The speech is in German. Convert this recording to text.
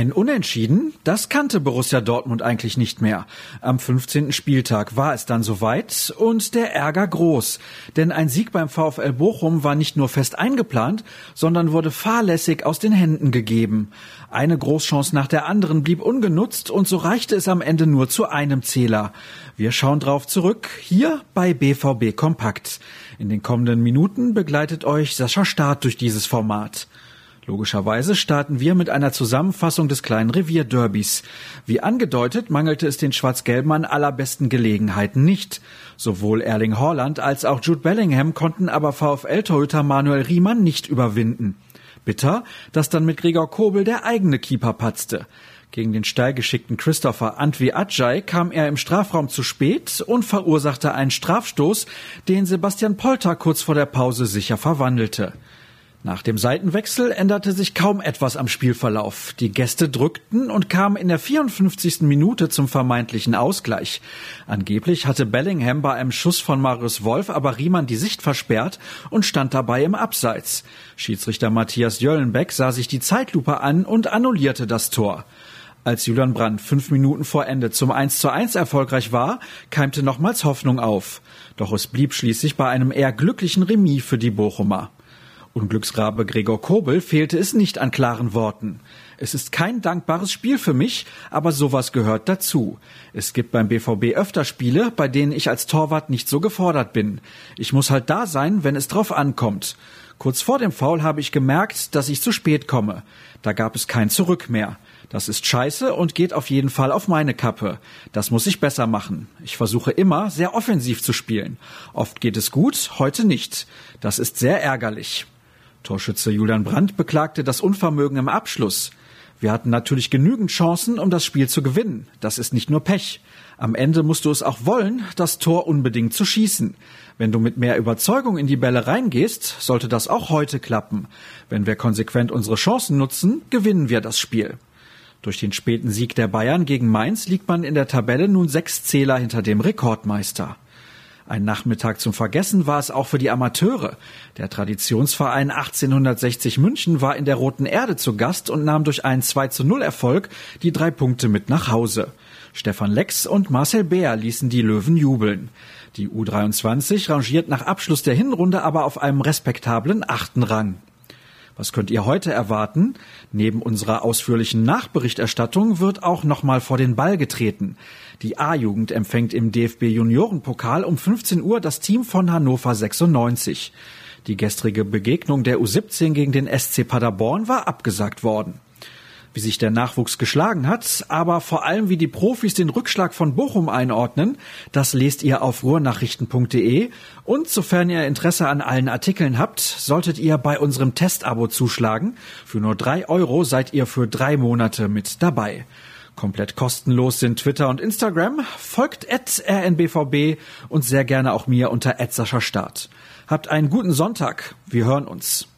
Ein Unentschieden, das kannte Borussia Dortmund eigentlich nicht mehr. Am 15. Spieltag war es dann soweit und der Ärger groß. Denn ein Sieg beim VfL Bochum war nicht nur fest eingeplant, sondern wurde fahrlässig aus den Händen gegeben. Eine Großchance nach der anderen blieb ungenutzt und so reichte es am Ende nur zu einem Zähler. Wir schauen drauf zurück, hier bei BVB Kompakt. In den kommenden Minuten begleitet euch Sascha Staat durch dieses Format. Logischerweise starten wir mit einer Zusammenfassung des kleinen Revierderbys. Wie angedeutet, mangelte es den Schwarz-Gelben an allerbesten Gelegenheiten nicht. Sowohl Erling Haaland als auch Jude Bellingham konnten aber VfL-Torhüter Manuel Riemann nicht überwinden. Bitter, dass dann mit Gregor Kobel der eigene Keeper patzte. Gegen den steilgeschickten Christopher Antwi Ajay kam er im Strafraum zu spät und verursachte einen Strafstoß, den Sebastian Polter kurz vor der Pause sicher verwandelte. Nach dem Seitenwechsel änderte sich kaum etwas am Spielverlauf. Die Gäste drückten und kamen in der 54. Minute zum vermeintlichen Ausgleich. Angeblich hatte Bellingham bei einem Schuss von Marius Wolf aber Riemann die Sicht versperrt und stand dabei im Abseits. Schiedsrichter Matthias Jöllenbeck sah sich die Zeitlupe an und annullierte das Tor. Als Julian Brandt fünf Minuten vor Ende zum 1 zu 1 erfolgreich war, keimte nochmals Hoffnung auf. Doch es blieb schließlich bei einem eher glücklichen Remis für die Bochumer. Unglücksrabe Gregor Kobel fehlte es nicht an klaren Worten. Es ist kein dankbares Spiel für mich, aber sowas gehört dazu. Es gibt beim BVB öfter Spiele, bei denen ich als Torwart nicht so gefordert bin. Ich muss halt da sein, wenn es drauf ankommt. Kurz vor dem Foul habe ich gemerkt, dass ich zu spät komme. Da gab es kein Zurück mehr. Das ist scheiße und geht auf jeden Fall auf meine Kappe. Das muss ich besser machen. Ich versuche immer, sehr offensiv zu spielen. Oft geht es gut, heute nicht. Das ist sehr ärgerlich. Torschütze Julian Brandt beklagte das Unvermögen im Abschluss. Wir hatten natürlich genügend Chancen, um das Spiel zu gewinnen. Das ist nicht nur Pech. Am Ende musst du es auch wollen, das Tor unbedingt zu schießen. Wenn du mit mehr Überzeugung in die Bälle reingehst, sollte das auch heute klappen. Wenn wir konsequent unsere Chancen nutzen, gewinnen wir das Spiel. Durch den späten Sieg der Bayern gegen Mainz liegt man in der Tabelle nun sechs Zähler hinter dem Rekordmeister. Ein Nachmittag zum Vergessen war es auch für die Amateure. Der Traditionsverein 1860 München war in der Roten Erde zu Gast und nahm durch einen 2 zu 0 Erfolg die drei Punkte mit nach Hause. Stefan Lex und Marcel Beer ließen die Löwen jubeln. Die U23 rangiert nach Abschluss der Hinrunde aber auf einem respektablen achten Rang. Was könnt ihr heute erwarten? Neben unserer ausführlichen Nachberichterstattung wird auch nochmal vor den Ball getreten. Die A-Jugend empfängt im DFB Juniorenpokal um 15 Uhr das Team von Hannover 96. Die gestrige Begegnung der U17 gegen den SC Paderborn war abgesagt worden wie sich der Nachwuchs geschlagen hat, aber vor allem wie die Profis den Rückschlag von Bochum einordnen, das lest ihr auf ruhrnachrichten.de und sofern ihr Interesse an allen Artikeln habt, solltet ihr bei unserem Testabo zuschlagen. Für nur drei Euro seid ihr für drei Monate mit dabei. Komplett kostenlos sind Twitter und Instagram. Folgt at rnbvb und sehr gerne auch mir unter Start. Habt einen guten Sonntag. Wir hören uns.